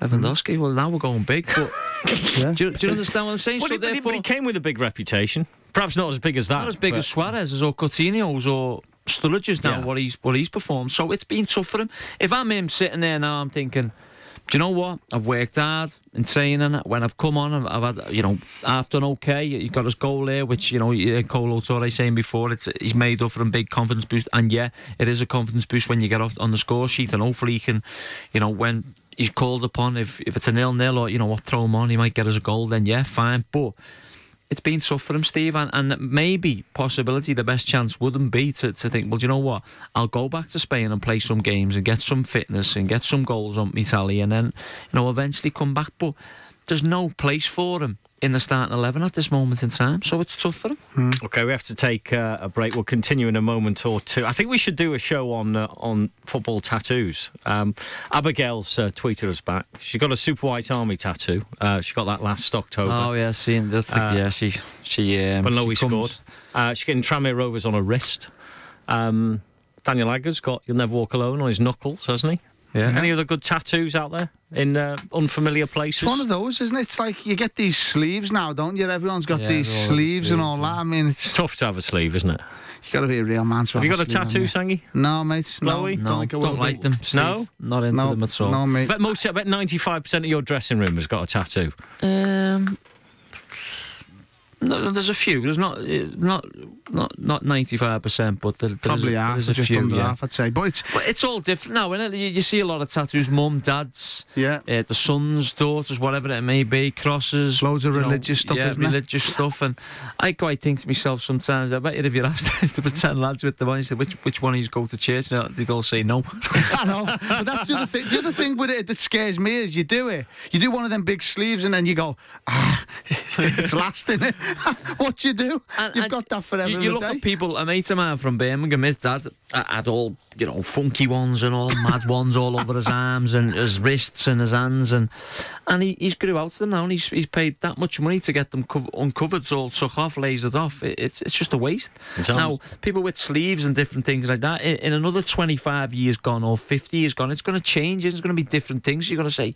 Lewandowski. Well, now we're going big. But [LAUGHS] Yeah. do, you, do you understand what I'm saying? Well, so he- but, he, therefore, but he came with a big reputation. Perhaps not as big as that. not as big but- as Suarez's or Coutinho's or Sturridge's now. Yeah. What he's what he's performed. So it's been tough for him. If I'm him sitting there now, I'm thinking. Do you know what? I've worked hard in training. When I've come on, I've, had, you know, I've done okay. You got his goal there, which, you know, Kolo Touré saying before, it's, he's made up for a big confidence boost. And yeah, it is a confidence boost when you get off on the score sheet. And hopefully he can, you know, when he's called upon, if, if it's a nil nil or, you know what, throw him on, he might get us a goal, then yeah, fine. But it's been tough for him, Steve, and, and maybe possibility the best chance wouldn't be to, to think, well, do you know what? I'll go back to Spain and play some games and get some fitness and get some goals on me tally, and then you know eventually come back. But there's no place for him in the starting eleven at this moment in time, so it's tough for him. Okay, we have to take uh, a break. We'll continue in a moment or two. I think we should do a show on uh, on football tattoos. Um, Abigail's uh, tweeted us back. She got a Super White Army tattoo. Uh, she got that last October. Oh yeah, seeing that's the, Uh, yeah. She she um, when she Lowy comes- scored. Uh, she's getting Tranmere Rovers on her wrist. Um, Daniel Agger's got You'll Never Walk Alone on his knuckles, hasn't he? Yeah. Any other good tattoos out there in uh, unfamiliar places? It's one of those, isn't it? It's like you get these sleeves now, don't you? Everyone's got Yeah, these they're all got sleeves and sleeves, all that. I mean, It's it's tough to have a sleeve, isn't it? You've got to be a real man. To Have you have got a sleeve on tattoo, you. Sangy? No, mate. No, Chloe? don't No, think I don't like them. Steve. No? not into No, them at all. no, mate. Bet most, about ninety-five percent of your dressing room has got a tattoo. Um, No, there's a few. There's not uh, not not not ninety five percent, but there, there's Probably a, half, there's a just few. under yeah. half, I'd say. But it's But it's all different now, isn't it? You, you see a lot of tattoos, mum, dads, Yeah. uh, the sons, daughters, whatever it may be, crosses, Loads of you know, religious stuff, yeah, isn't religious stuff. And I quite think to myself sometimes, I bet you if you asked [LAUGHS] if there was ten lads with the one, you said which which one of you go to church, they'd all say no. [LAUGHS] I know, but that's the other thing. The other thing with it that scares me is you do it, you do one of them big sleeves, and then you go, ah, [LAUGHS] it's lasting. it. [LAUGHS] what do you do? And- You've and got that forever. You, you look day. at people, a mate of mine from Birmingham, his dad had all, you know, funky ones and all mad ones all over his arms and his wrists and his hands. And and he, he's grew out of them now and he's, he's paid that much money to get them co- uncovered, all took off, lasered off. It, it's, it's just a waste. It Now, people with sleeves and different things like that, in, in another 25 years gone or 50 years gone, it's going to change. It's going to be different things. You're going to say, you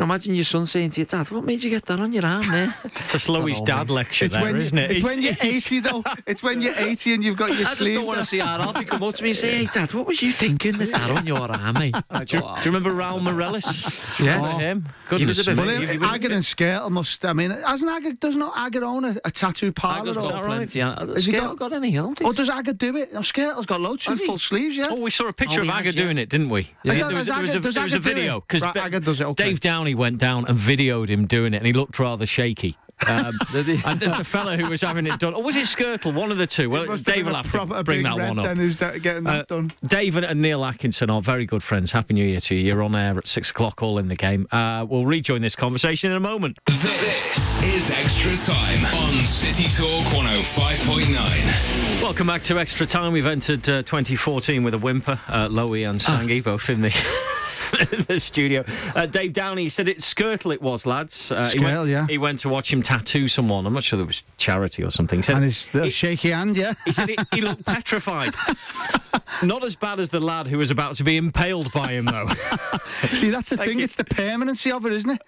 know, imagine your son saying to your dad, what made you get that on your arm there? [LAUGHS] It's a slowish Dunno, dad mate. lecture It's there, when, you, isn't it? it's when you're 80 though. [LAUGHS] It's when you're 80 and you've got your I just sleeve. don't want to down. see our Alfie come up to me and say, "Hey, Dad, what was you thinking that that on your arm, mate?" [LAUGHS] Do, you, do you remember Raul Meireles? [LAUGHS] Yeah. Oh. him? He was Goodness a bit- me. Well, Have him, you been- Agger and Skrtel must. I mean, hasn't Agger does not Agger own a, a tattoo parlour? Agger's or- got plenty. Uh, Has he got- got any? I don't think. Or does Agger do it? No, Skrtel's got loads of full sleeves, yeah. Oh, we saw a picture Oh, of he Agger yeah. doing it, didn't we? Yeah. There was, there was a, there was a video because Right, does it. Dave Downey went down and videoed him doing it, and he looked rather shaky. Um, [LAUGHS] Did he? and the, the fella who was having it done, or was it Skrtel? One of the two. Well, Must Dave been will a have proper to bring that one up. Then who's that, getting that Uh, done? Dave and, and Neil Atkinson are very good friends. Happy New Year to you. You're on air at six o'clock, all in the game. Uh, we'll rejoin this conversation in a moment. This is Extra Time on City Talk 105.9. Welcome back to Extra Time. We've entered uh, 2014 with a whimper. Uh, Lowy and Sangi both in the. [LAUGHS] in [LAUGHS] the studio. Uh, Dave Downey said it's Skrtel it was, lads. Uh, he, went, yeah. he went to watch him tattoo someone. I'm not sure there was charity or something. He said, And his little he- shaky hand, yeah. he said he, he looked petrified. [LAUGHS] Not as bad as the lad who was about to be impaled by him, though. [LAUGHS] See, that's the Thank thing. you. It's the permanency of it, isn't it?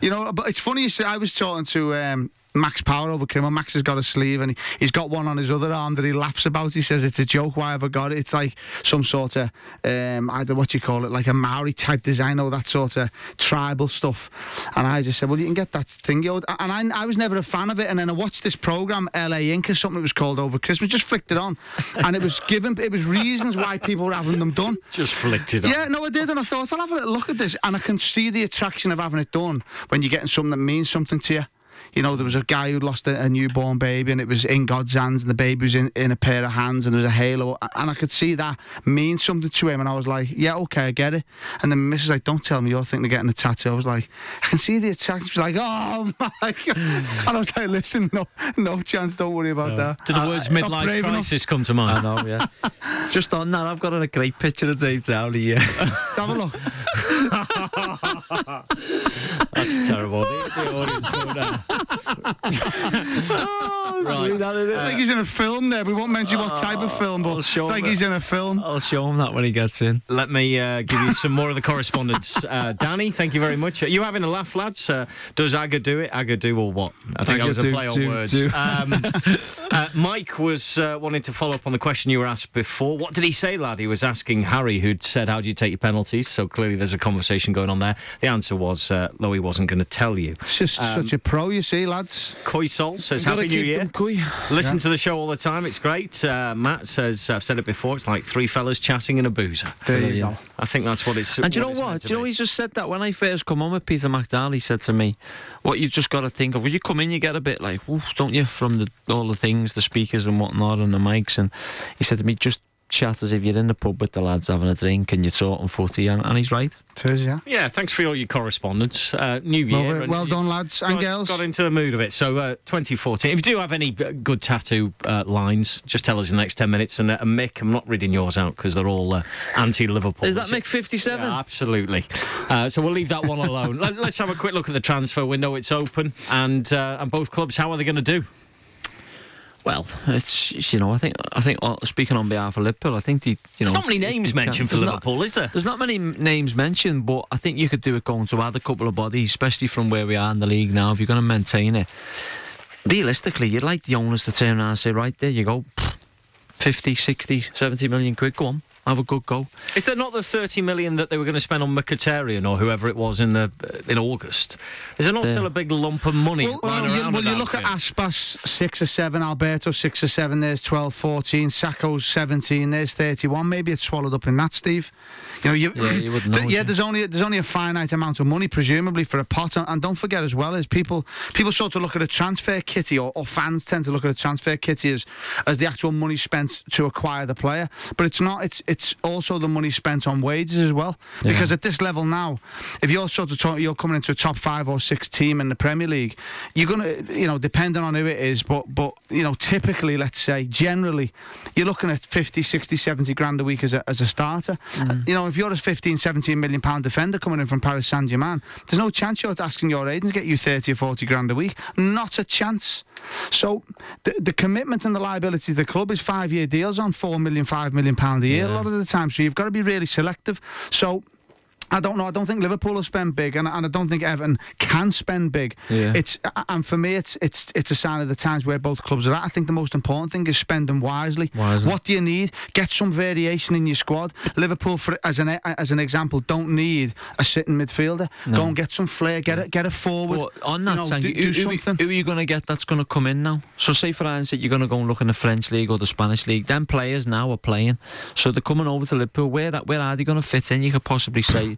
You know, but it's funny. You say, I was talking to um, Max Power over Criminal. Max has got a sleeve and he, he's got one on his other arm that he laughs about. He says it's a joke. Why have I got it? It's like some sort of um, I don't what you call it, like a Maori type design or that sort of tribal stuff. And I just said, well, you can get that thing. And I, I was never a fan of it. And then I watched this program, LA Ink or something it was called over Christmas. Just flicked it on, [LAUGHS] and it was given. It was reasons why people were having them done. Just flicked it on. Yeah, no, I did, and I thought I'll have a little look at this, and I can see the attraction of having it done when you're getting something that means something to you. You know, there was a guy who lost a, a newborn baby, and it was in God's hands, and the baby was in, in a pair of hands, and there was a halo, and I could see that mean something to him, and I was like, yeah, okay, I get it. And then Mrs. like, don't tell me you're thinking of getting a tattoo. I was like, I can see the attraction. She was like, oh [LAUGHS] my god, and I was like, listen, no, no chance, don't worry about that. Did the words not midlife brave enough. crisis come to mind? I know, yeah. [LAUGHS] Just on that, I've got a great picture of Dave Downey. Yeah. [LAUGHS] Let's have a look. That's terrible. The, the audience won't know. Right. It's like he's in a film there. We won't mention what type of film, but I'll it's show like him he's in a film. I'll show him that when he gets in. Let me uh, give you some more of the correspondence. Uh, Danny, thank you very much. Are you having a laugh, lads? Uh, does Aga do it? Aga do or what? I think that Aga was a do, play on do, words. do. Um, uh, Mike was uh, wanting to follow up on the question you were asked before. What did he say, lad? He was asking Harry, who'd said, How do you take your penalties? So clearly there's a conversation going on there. The answer was, uh, Lowy wasn't going to tell you. It's just such a pro, you see, lads. Koisol says, Gotta Happy New keep Year. them coy. Listen to the show all the time. It's great. Uh, Matt says, I've said it before, it's like three fellas chatting in a boozer. There you go. I think that's what it's. And do you know what? Do you know be. he's just said that when I first come on with Peter McDowell, he said to me, "What you've just got to think of when you come in, you get a bit like, woof, don't you, from the, all the things, the speakers and whatnot, and the mics." And he said to me, "Just chat as if you're in the pub with the lads having a drink and you're talking footy," and, and he's right. It is, yeah. Yeah, thanks for all your correspondence. Uh, new year. Love it. Well done, lads and got, girls. Got into the mood of it. So, uh, 2014. If you do have any uh, good tattoo uh, lines, just tell us in the next 10 minutes. And uh, Mick, I'm not reading yours out because they're all uh, anti Liverpool. Is that Mick 57? Yeah, absolutely. Uh, so we'll leave that one alone. [LAUGHS] Let, us have a quick look at the transfer window. It's open, and uh, and both clubs. How are they going to do? Well, it's you know I think I think speaking on behalf of Liverpool, I think the you know There's not many names mentioned for there's not- Liverpool, is there? There's not many names mentioned, but I think you could do it going to add a couple of bodies, especially from where we are in the league now. If you're going to maintain it, realistically, you'd like the owners to turn around and say, right there you go, 50, 60, 70 million quid, go on. Have a good go. Is there not the 30 million that they were going to spend on Mkhitaryan or whoever it was in the in August? Is there not Yeah. still a big lump of money Well, well, you, well, you at look at Aspas, 6 or 7, Alberto, 6 or 7, there's 12, 14, Sakho's 17, there's 31. Maybe it's swallowed up in that, Steve. You know, you, Yeah, you wouldn't th- yeah, you? there's only there's only a finite amount of money, presumably, for a pot. And, and don't forget as well, is people people sort of look at a transfer kitty, or, or fans tend to look at a transfer kitty as as the actual money spent to acquire the player. But it's not. It's it's also the money spent on wages as well. Because at this level now, if you're sort of talk, you're coming into a top five or six team in the Premier League, you're gonna, you know, depending on who it is, but but you know, typically, let's say, generally, you're looking at 50, 60, 70 grand a week as a as a starter. Mm-hmm. You know, if you're a 15, 17 million pound defender coming in from Paris Saint Germain, there's no chance you're asking your agent to get you 30 or 40 grand a week. Not a chance. So the, the commitment and the liability of the club is five year deals on four million, five million pound a year a lot of the time. So you've got to be really selective. So. I don't know. I don't think Liverpool will spend big, and, and I don't think Everton can spend big. Yeah. It's and for me, it's it's it's a sign of the times where both clubs are at. I think the most important thing is spending wisely. Wisely. What do you need? Get some variation in your squad. Liverpool, for as an as an example, don't need a sitting midfielder. Go and get some flair. Get a get a forward. But on you that, know, Sanky, do, do who, who are you going to get that's going to come in now? So, say for instance, you're going to go and look in the French league or the Spanish league. Then players now are playing, so they're coming over to Liverpool. Where that, where are they going to fit in? You could possibly say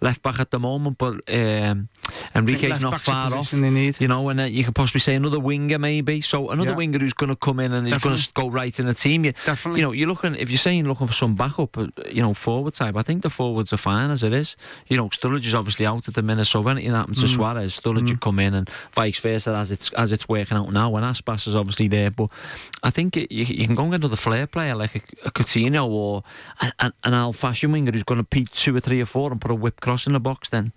left back at the moment, but um, Enrique's not far off. position they need. You know, and then you could possibly say another winger maybe. So another Yeah. winger who's going to come in and is going to go right in the team. You, Definitely. You know, you're looking if you're saying you're looking for some backup, uh, you know, forward type. I think the forwards are fine as it is. You know, Sturridge is obviously out at the minute, so if anything happens Mm. to Suarez, Sturridge would come in, and vice versa as it's as it's working out now. And Aspas is obviously there, but I think it, you, you can go and get another flair player like a, a Coutinho or an, an, an old-fashioned winger who's going to beat two or three or four and put a whip cross in the box. Then,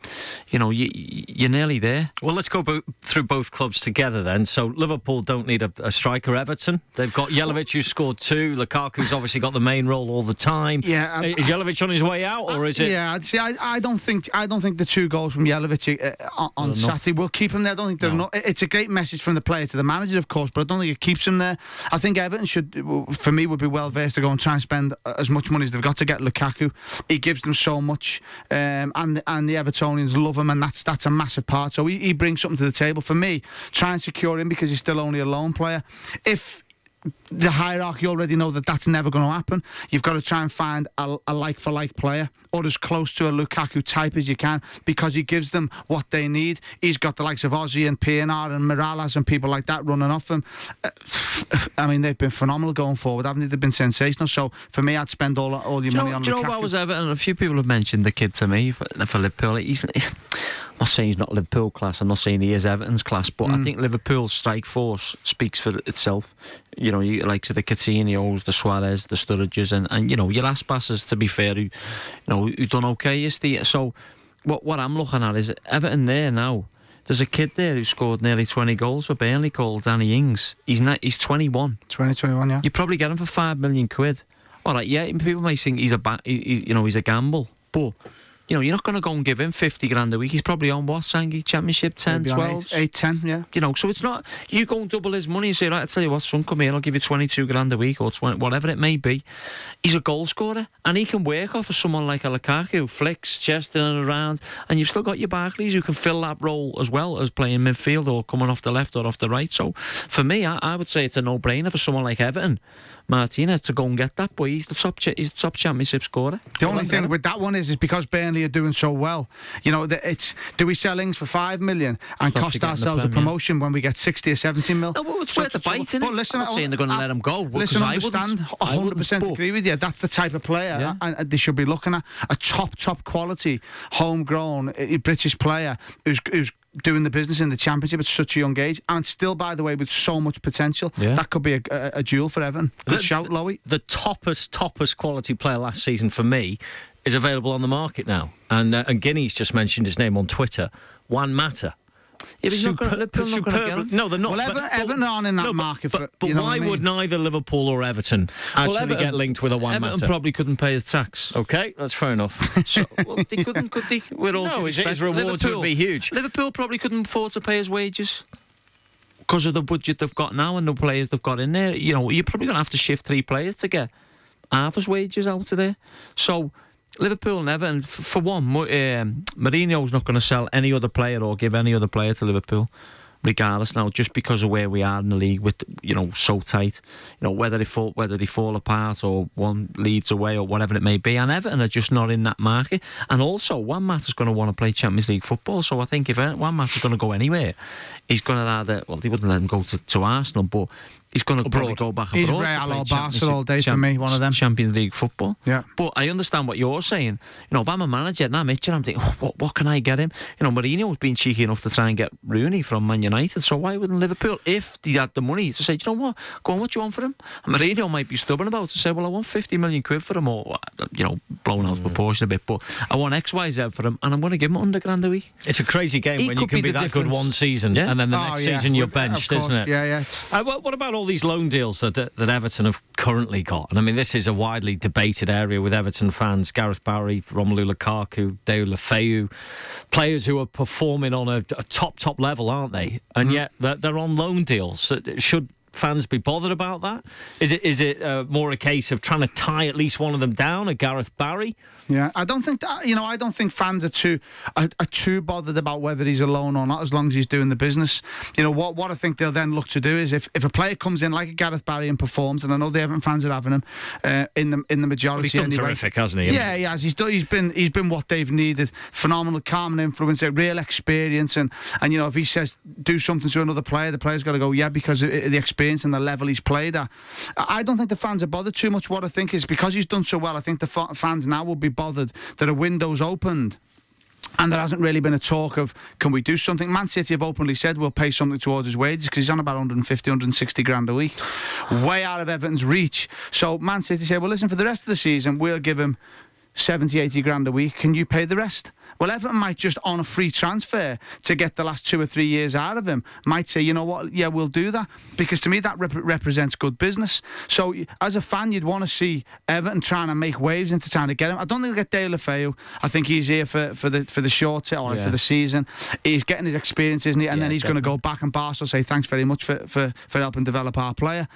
you know, you, you're nearly there. Well, let's go bo- through both clubs together then. So Liverpool don't need a, a striker. Everton, they've got Jelavic who scored two. Lukaku's obviously got the main role all the time. Yeah, um, is Jelavic on his way out, or is it? Yeah, I'd I, I don't think I don't think the two goals from Jelavic uh, on, on Saturday will keep him there. I don't think they're No. not. It's a great message from the player to the manager, of course, but I don't think it keeps him there. I think Everton should, for me, would be well versed to go and try and spend as much money as they've got to get Lukaku. He gives them so much, um, and and the Evertonians love him, and that's that's a massive part. So he, he brings something to the table. For me, try and secure him because he's still only a loan player. If the hierarchy already know that that's never going to happen. You've got to try and find a, a like for like player or as close to a Lukaku type as you can because he gives them what they need. He's got the likes of Ozzy and Pienaar and Mirallas and people like that running off him. Uh, [SIGHS] I mean, they've been phenomenal going forward, haven't they? They've been sensational. So for me, I'd spend all all your Do money know, on do you know Lukaku. what was Everton? A few people have mentioned the kid to me for, for Liverpool. He's not saying he's not Liverpool class. I'm not saying he is Everton's class, but I mm. think Liverpool's strike force speaks for itself. You know, you like to the Coutinho's, the Suarez, the Sturridges, and, and you know your last passes. To be fair, who you know who done okay yesterday. So what what I'm looking at is Everton there now. There's a kid there who scored nearly 20 goals for Burnley called Danny Ings. He's not, he's 21. 2021, yeah. You probably get him for five million quid. All right, yeah. People might think he's a ba- he, he- you know he's a gamble, but you know you're not going to go and give him fifty grand a week. He's probably on what Sangi Championship 10, 12. eight, eight, 10, yeah. You know, so it's not you go and double his money and say, right, I'll tell you what, son, come here, I'll give you twenty two grand a week or 20, whatever it may be. He's a goal scorer and he can work off of someone like a Lukaku, flicks, chest in and around, and you've still got your Barkleys who can fill that role as well as playing midfield or coming off the left or off the right. So for me, I, I would say it's a no brainer for someone like Everton. Martinez to go and get that boy. He's the top. Cha- he's the top championship scorer. The only thing with that one is, is because Burnley are doing so well. You know, that it's do we sell Ings for five million and Stop cost ourselves a Prem, yeah. promotion when we get sixty or seventy mil? No, it's So- worth the so- bite, innit? But listen, I'm not saying they're gonna let him go, Listen, I understand. I hundred percent agree with you. That's the type of player, Yeah. and, and they should be looking at a top, top quality, homegrown uh, British player who's who's doing the business in the championship at such a young age, and still, by the way, with so much potential. Yeah. That could be a, a, a duel for Everton. Good The- shout, Lowy. the toppest, toppest quality player last season for me is available on the market now. And uh, and Guinea's just mentioned his name on Twitter. Juan Mata. Yeah, but he's not gonna- Liverpool not gonna. No, they're not. Well, but- Everton- but- Everton aren't in that no, market But, for- but you why what I would mean? neither Liverpool or Everton actually get linked with a Juan Everton Mata? probably couldn't pay his tax. okay, that's fair enough. [LAUGHS] So, well, they couldn't, could they? With all No, his- respect. his rewards would be huge. Liverpool probably couldn't afford to pay his wages because of the budget they've got now and the players they've got in there. You know, you're probably going to have to shift three players to get half his wages out of there. So Liverpool never, and for one, um, Mourinho's not going to sell any other player or give any other player to Liverpool. Regardless now, just because of where we are in the league, with you know so tight, you know whether they fall whether they fall apart or one leads away or whatever it may be, and Everton are just not in that market. And also, Juan Mata's going to want to play Champions League football. So I think if Juan Mata's going to go anywhere, he's going to either well, they wouldn't let him go to, to Arsenal, but he's going to probably go back He's abroad. to Real or Barca all day for me, one of them. Champions League football. Yeah. But I understand what you're saying. You know, if I'm a manager and I'm Mitchell, I'm thinking, oh, what, what can I get him? You know, Mourinho was being cheeky enough to try and get Rooney from Man United. So why wouldn't Liverpool, if they had the money, to say, "Do you know what, go on, what do you want for him? And Mourinho might be stubborn about it, to say, well, I want 50 million quid for him, or, you know, blown out of proportion a bit, but I want X, Y, Z for him, and I'm going to give him 100 grand a week. It's a crazy game He when you can be be, the that good one season Yeah. and then the Oh, next yeah, season you're benched, course, isn't it? Yeah, yeah. Uh, what, what about all these loan deals that that Everton have currently got? And I mean, this is a widely debated area with Everton fans: Gareth Barry, Romelu Lukaku, Deulofeu, players who are performing on a, a top top level, aren't they? And mm. yet they're, they're on loan deals. Should fans be bothered about that? Is it is it uh, more a case of trying to tie at least one of them down, a Gareth Barry? Yeah, I don't think that, you know. I don't think fans are too are, are too bothered about whether he's alone or not, as long as he's doing the business. You know what? What I think they'll then look to do is if, if a player comes in like a Gareth Barry and performs, and I know the Everton fans are having him uh, in the in the majority. Well, he's done anyway. terrific, hasn't he? Yeah, he has. He's done, he's been he's been what they've needed. Phenomenal, calm and influence, a real experience, and and you know if he says do something to another player, the player's got to go yeah because of the experience and the level he's played at. I don't think the fans are bothered too much. What I think is because he's done so well, I think the fa- fans now will be bothered that a window's opened. And there hasn't really been a talk of can we do something. Man City have openly said we'll pay something towards his wages because he's on about 150, 160 grand a week, way out of Everton's reach. So Man City say, well, listen, for the rest of the season, we'll give him 70, 80 grand a week. Can you pay the rest? Well, Everton might just on a free transfer to get the last two or three years out of him. Might say, you know what? Yeah, we'll do that because to me that rep- represents good business. So as a fan, you'd want to see Everton trying to make waves into trying to get him. I don't think they'll get Deulofeu. I think he's here for, for the for the short term or Yeah. for the season. He's getting his experience, isn't he? And Yeah, then he's going to go back and Barca say thanks very much for, for, for helping develop our player.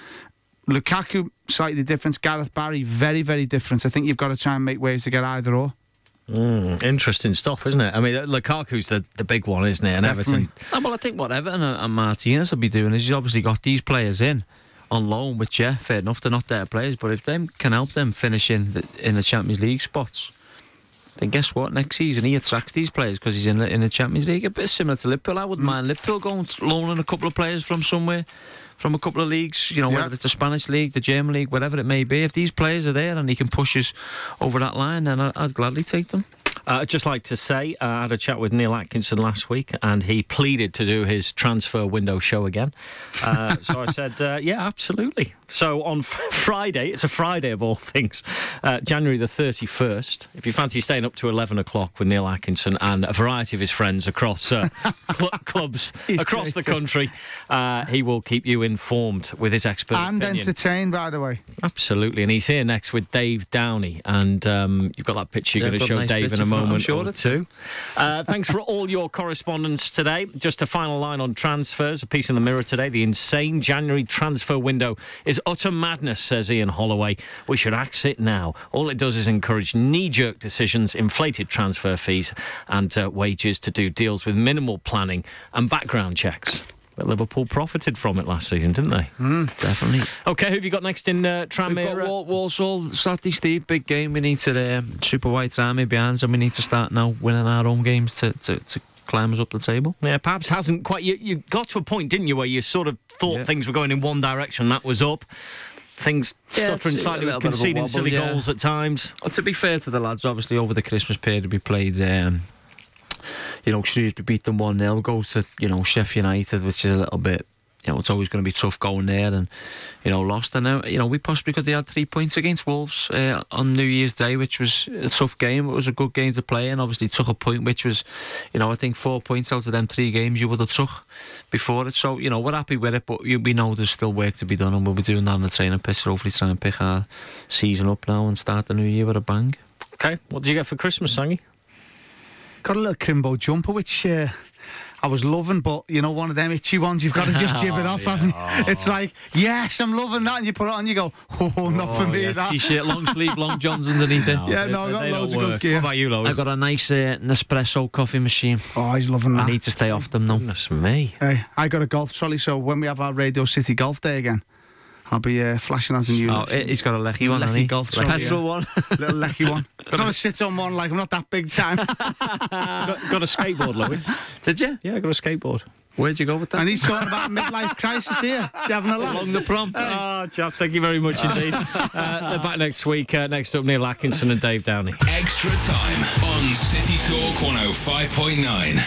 Lukaku, slightly different. Gareth Barry, very, very different. I think you've got to try and make waves to get either or. Mm. Interesting stuff, isn't it? I mean, Lukaku's the, the big one, isn't it? And Definitely. Everton. Ah, well, I think what Everton and uh, and Martinez will be doing is he's obviously got these players in on loan, which, yeah, fair enough, they're not their players, but if them can help them finish in the, in the Champions League spots, then guess what? Next season he attracts these players because he's in the, in the Champions League. A bit similar to Liverpool. I wouldn't mm. mind Liverpool going loaning a couple of players from somewhere, from a couple of leagues. You know, Yeah. whether it's the Spanish league, the German league, whatever it may be. If these players are there and he can push us over that line, then I'd gladly take them. Uh, I'd just like to say, uh, I had a chat with Neil Atkinson last week, and he pleaded to do his transfer window show again. Uh, [LAUGHS] so I said, uh, yeah, absolutely. So on f- [LAUGHS] Friday, it's a Friday of all things, uh, January the 31st, if you fancy staying up to 11 o'clock with Neil Atkinson and a variety of his friends across uh, [LAUGHS] cl- clubs He's across the country, uh, he will keep you informed with his expert and opinion. entertained, by the way. Absolutely, and he's here next with Dave Downey, and um, you've got that picture you're Yeah, going to show nice Dave in picture a it, I'm moment sure or two. Uh, thanks for all your correspondence today. Just a final line on transfers. A piece in the Mirror today. The insane January transfer window is utter madness, says Ian Holloway. We should axe it now. All it does is encourage knee-jerk decisions, inflated transfer fees, and uh, wages to do deals with minimal planning and background checks. But Liverpool profited from it last season, didn't they? Definitely. Okay, who have you got next in uh, We've got Tranmere? Wal- Walsall Saturday, Steve. Big game. We need to um, Super White Army behind, and we need to start now winning our home games to, to, to climb us up the table. Yeah, perhaps hasn't quite. You, you got to a point, didn't you, where you sort of thought Yeah. things were going in one direction. That was up. Things Yeah, stuttering slightly with little bit of a conceding wobble, silly yeah. goals at times. Well, to be fair to the lads, obviously over the Christmas period we played. Um, you know, Shrewsbury beat them one 0 go to you know Sheffield United, which is a little bit. You know, it's always going to be tough going there, and you know, lost. And now, you know, we possibly could have had three points against Wolves uh, on New Year's Day, which was a tough game. It was a good game to play, and obviously took a point, which was, you know, I think four points out of them three games you would have took before it. So you know, we're happy with it, but we know there's still work to be done, and we'll be doing that on the training pitch. Hopefully, try and pick our season up now and start the new year with a bang. Okay, what did you get for Christmas, Sangy? Got a little Crimbo jumper, which uh, I was loving, but you know, one of them itchy ones, you've got to just jib it [LAUGHS] off, haven't you? It's like, yes, I'm loving that, and you put it on, you go, oh, not for me, yeah, that. T-shirt, long sleeve, long johns underneath it. [LAUGHS] Yeah, no, I've got loads of good gear. What about you, Lois? I got a nice uh, Nespresso coffee machine. Oh, he's loving that. I need to stay off them though. Goodness me. Hey, I got a golf trolley, so when we have our Radio City Golf Day again, I'll be uh, flashing out a new Oh, he's got a lecky one, Lecky golf Like trolley, petrol yeah. one. little lecky one. It's not a sit on one, like I'm not that big time. [LAUGHS] got, got a skateboard, Louis. Did you? Yeah, I got a skateboard. Where'd you go with that? and he's talking about midlife crisis here. You having a laugh? Along the prom. Oh, chaps, thank you very much indeed. [LAUGHS] uh, they're back next week. Uh, next up, Neil Atkinson and Dave Downey. Extra time on City Talk 105.9.